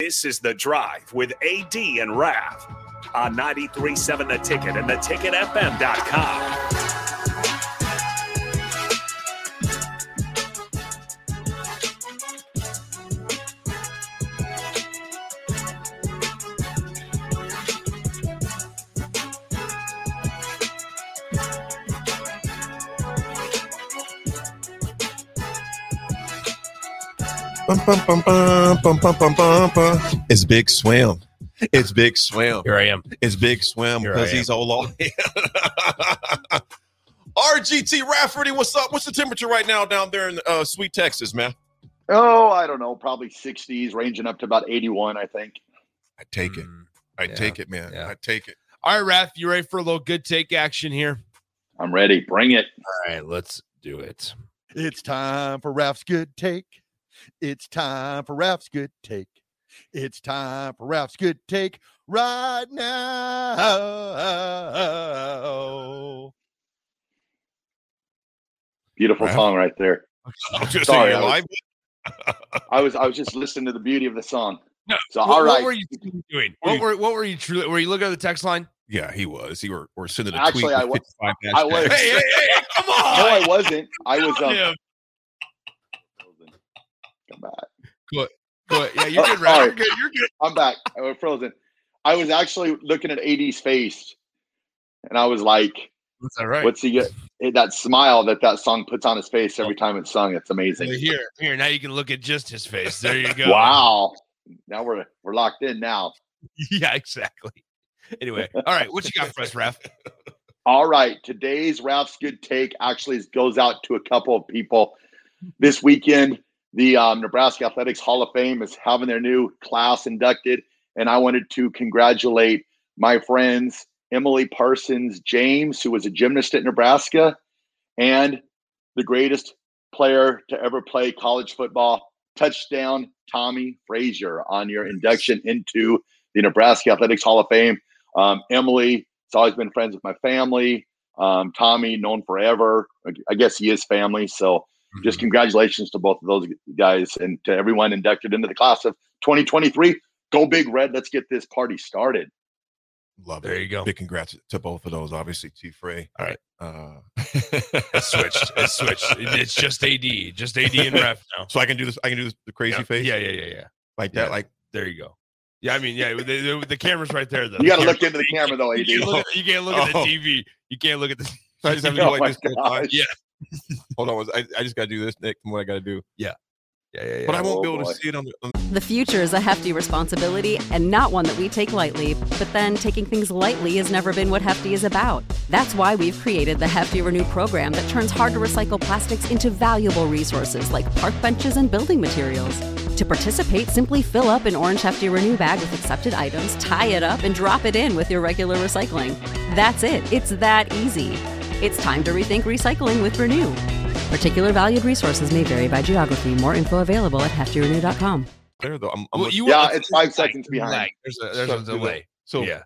This is The Drive with AD and Raff on 93.7 The Ticket and theticketfm.com. It's Big Swim. It's Big Swim. Here I am. It's Big Swim because he's all on. RGT Rafferty, what's up? What's the temperature right now down there in uh, Sweet Texas, man? Oh, I don't know, probably 60s, ranging up to about 81, I think. I take it. Mm, I yeah, take it, man. yeah. I take it. All right, Raff, you ready for a little good take action here? I'm ready. Bring it. All right, let's do it. It's time for Raff's good take. It's time for Raff's good take. It's time for Raff's good take right now. Beautiful Wow. song right there. I was Sorry, I was- I was I was just listening to the beauty of the song. No, So what, all what were you doing? What were what were you truly? Were you looking at the text line? Yeah, he was. He were, or sending a Actually, tweet. I with wa- 55 I was- hashtags. Hey, hey, hey! Come on! No, I wasn't. I was um come back. Go ahead. Yeah, you're Oh, good, sorry. You're good. You're good. I'm back. I was frozen. I was actually looking at AD's face and I was like, That's all right. what's he get? That smile that that song puts on his face oh. every time it's sung. It's amazing. Here, here. Now you can look at just his face. There you go. Wow. Now we're we're locked in now. yeah, exactly. Anyway, all right. What you got for us, Raff? All right. Today's Raff's good take actually goes out to a couple of people. This weekend, the um, Nebraska Athletics Hall of Fame is having their new class inducted. And I wanted to congratulate my friends, Emily Parsons James, who was a gymnast at Nebraska, and the greatest player to ever play college football, touchdown Tommie Frazier, on your induction into the Nebraska Athletics Hall of Fame. Um, Emily has always been friends with my family. Um, Tommy, known forever. I guess he is family. So just congratulations to both of those guys and to everyone inducted into the class of 2023. Go Big Red. Let's get this party started. Love it. There you go. Big congrats to both of those. Obviously, T. Frey. All right. Uh, It's switched. It's switched. It's just AD. Just AD and Ref now. So I can do this. I can do this, the crazy yeah. face. Yeah, yeah, yeah, yeah. like that. Like There you go. Yeah, I mean, yeah, the, the, the camera's right there. Though. You got to The look into the camera though, AD. You can't look at, you can't look at the Oh. TV. You can't look at the. so I just have to Oh like this. the whole time? gosh. Yeah. Hold on. I, I just got to do this, Nick. What I got to do. Yeah, yeah, yeah. But I won't be Oh, able boy. to see it on the. On The future is a hefty responsibility and not one that we take lightly. But then taking things lightly has never been what Hefty is about. That's why we've created the Hefty Renew program that turns hard to recycle plastics into valuable resources like park benches and building materials. To participate, simply fill up an orange Hefty Renew bag with accepted items, tie it up, and drop it in with your regular recycling. That's it. It's that easy. It's time to rethink recycling with Renew. Particular valued resources may vary by geography. More info available at heftyrenew.com. there though. I'm, I'm Well, you Yeah, it's five seconds there's a behind. lag. There's a there's So a delay. so yeah,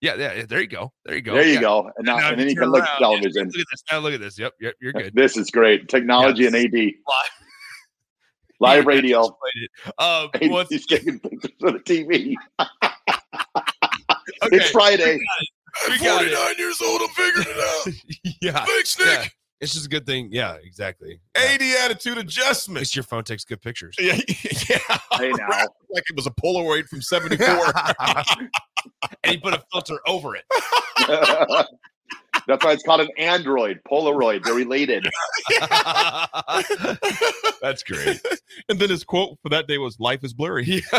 yeah, yeah. There you go. There you go. There you Yeah. go. And now, Now and then you can look at around, television. Look at this. Now look at this. Yep, yep. You're good. This is great. Technology Yes. and AD. Live. Live Yeah, radio. explain it. Um, what's, He's taking pictures of the TV. okay, It's Friday. We got it. 49 years old. I'm figuring it out. yeah, Thanks, yeah. It's just a good thing. Yeah, exactly. Yeah. AD attitude At adjustment. least your phone takes good pictures. Yeah, yeah. Hey, now. Like it was a Polaroid from '74. and he put a filter over it. That's why it's called an Android, Polaroid. They're related. That's great. and then his quote for that day was "Life is blurry."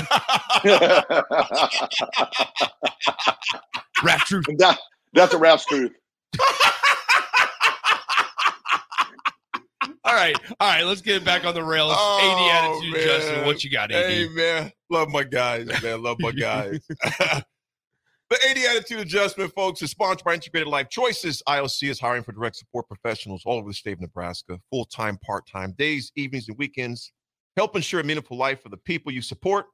Rap truth. that, that's a Raff's truth. all right, all right. Let's get back on the rails. Oh, AD attitude, man. Justin. What you got, AD? Hey man, love my guys, man. Love my guys. The AD Attitude Adjustment, folks, is sponsored by Integrated Life Choices. ILC is hiring for direct support professionals all over the state of Nebraska, full time, part time, days, evenings, and weekends. Help ensure a meaningful life for the people you support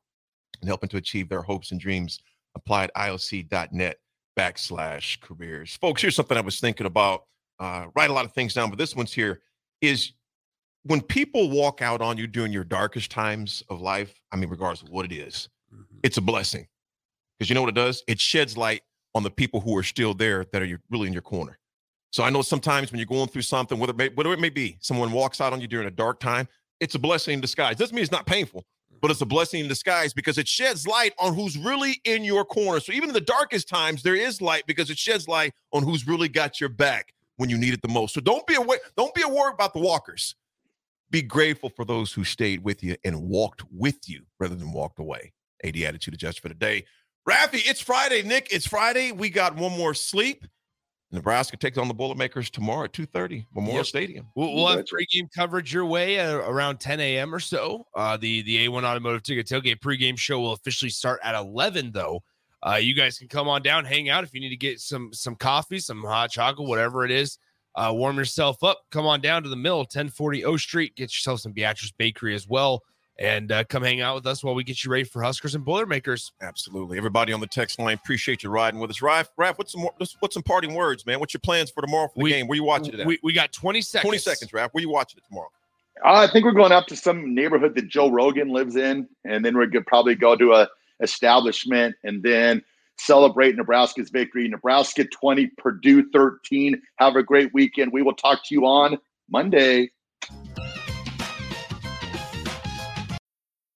and helping to achieve their hopes and dreams. Apply at ILC.net backslash careers. Folks, here's something I was thinking about. Uh, write a lot of things down, but this one's here is when people walk out on you during your darkest times of life, I mean, regardless of what it is, it's a blessing. Because you know what it does? It sheds light on the people who are still there that are really in your corner. So I know sometimes when you're going through something, whether it may, whatever it may be, someone walks out on you during a dark time, it's a blessing in disguise. Doesn't mean it's not painful, but it's a blessing in disguise because it sheds light on who's really in your corner. So even in the darkest times, there is light because it sheds light on who's really got your back when you need it the most. So don't be away, don't be worried about the walkers. Be grateful for those who stayed with you and walked with you rather than walked away. AD attitude adjust for the day. Rafi, it's Friday. Nick, it's Friday. We got one more sleep. Nebraska takes on the Boilermakers tomorrow at 2:30, Memorial Yep. Stadium. We'll, we'll have That's right. pregame coverage your way uh, around 10 a.m. or so. Uh, the the A1 Automotive Ticket Tailgate pregame show will officially start at 11, though. Uh, you guys can come on down, hang out if you need to get some some coffee, some hot chocolate, whatever it is. Uh, warm yourself up. Come on down to the mill, 1040 O Street. Get yourself some Beatrice Bakery as well, and uh, come hang out with us while we get you ready for Huskers and Boilermakers. Absolutely. Everybody on the text line, appreciate you riding with us. Raff, Raff, what's some more, what's, what's some parting words, man? What's your plans for tomorrow for the We- game? Where you watching it at? We, we got 20 seconds. 20 seconds, Raff. Where you watching it tomorrow? I think we're going up to some neighborhood that Joe Rogan lives in, and then we're going to probably go to a establishment and then celebrate Nebraska's victory. Nebraska 20, Purdue 13. Have a great weekend. We will talk to you on Monday.